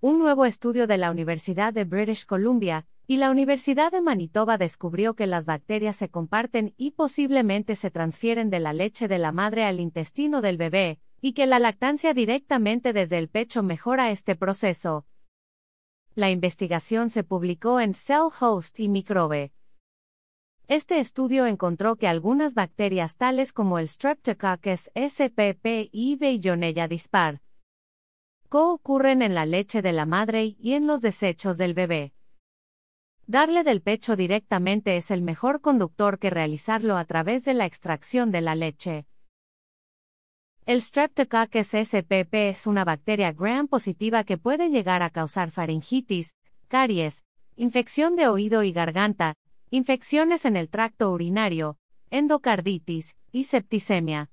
Un nuevo estudio de la Universidad de British Columbia y la Universidad de Manitoba descubrió que las bacterias se comparten y posiblemente se transfieren de la leche de la madre al intestino del bebé, y que la lactancia directamente desde el pecho mejora este proceso. La investigación se publicó en Cell Host y Microbe. Este estudio encontró que algunas bacterias tales como el Streptococcus spp y Veillonella dispar co-ocurren en la leche de la madre y en los desechos del bebé. Darle del pecho directamente es el mejor conductor que realizarlo a través de la extracción de la leche. El Streptococcus spp es una bacteria gram positiva que puede llegar a causar faringitis, caries, infección de oído y garganta, infecciones en el tracto urinario, endocarditis y septicemia.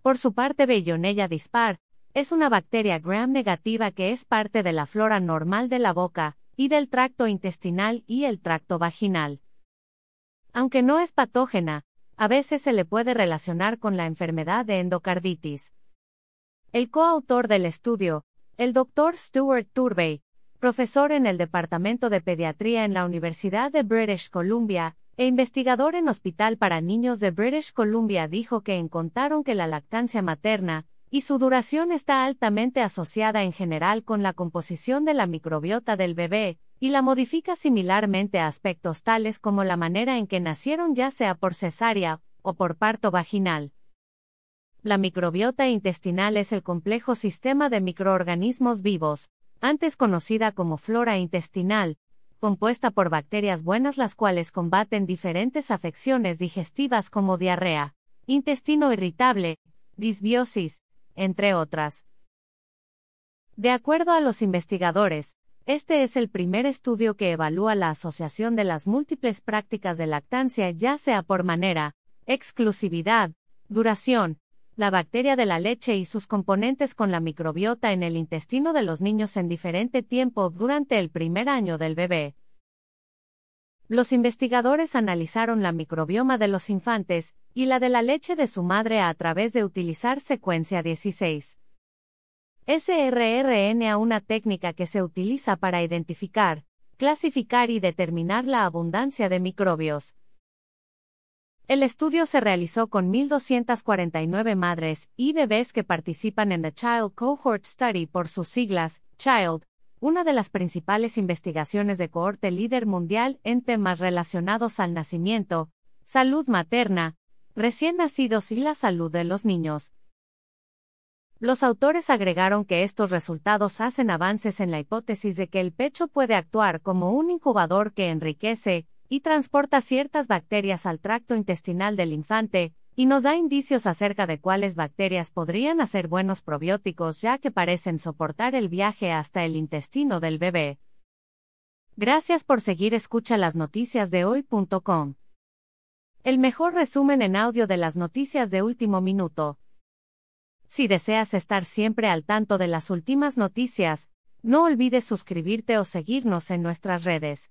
Por su parte, Bellonella dispar es una bacteria gram negativa que es parte de la flora normal de la boca y del tracto intestinal y el tracto vaginal. Aunque no es patógena, a veces se le puede relacionar con la enfermedad de endocarditis. El coautor del estudio, el Dr. Stuart Turbey, profesor en el Departamento de Pediatría en la Universidad de British Columbia, e investigador en Hospital para Niños de British Columbia dijo que encontraron que la lactancia materna, y su duración está altamente asociada en general con la composición de la microbiota del bebé, y la modifica similarmente a aspectos tales como la manera en que nacieron ya sea por cesárea o por parto vaginal. La microbiota intestinal es el complejo sistema de microorganismos vivos, antes conocida como flora intestinal, compuesta por bacterias buenas las cuales combaten diferentes afecciones digestivas como diarrea, intestino irritable, disbiosis, entre otras. De acuerdo a los investigadores, este es el primer estudio que evalúa la asociación de las múltiples prácticas de lactancia ya sea por manera, exclusividad, duración, la bacteria de la leche y sus componentes con la microbiota en el intestino de los niños en diferente tiempo durante el primer año del bebé. Los investigadores analizaron la microbioma de los infantes y la de la leche de su madre a través de utilizar secuencia 16. SRRNA una técnica que se utiliza para identificar, clasificar y determinar la abundancia de microbios. El estudio se realizó con 1.249 madres y bebés que participan en The Child Cohort Study por sus siglas, CHILD, una de las principales investigaciones de cohorte líder mundial en temas relacionados al nacimiento, salud materna, recién nacidos y la salud de los niños. Los autores agregaron que estos resultados hacen avances en la hipótesis de que el pecho puede actuar como un incubador que enriquece y transporta ciertas bacterias al tracto intestinal del infante, y nos da indicios acerca de cuáles bacterias podrían hacer buenos probióticos ya que parecen soportar el viaje hasta el intestino del bebé. Gracias por seguir escucha las noticias de hoy.com. El mejor resumen en audio de las noticias de último minuto. Si deseas estar siempre al tanto de las últimas noticias, no olvides suscribirte o seguirnos en nuestras redes.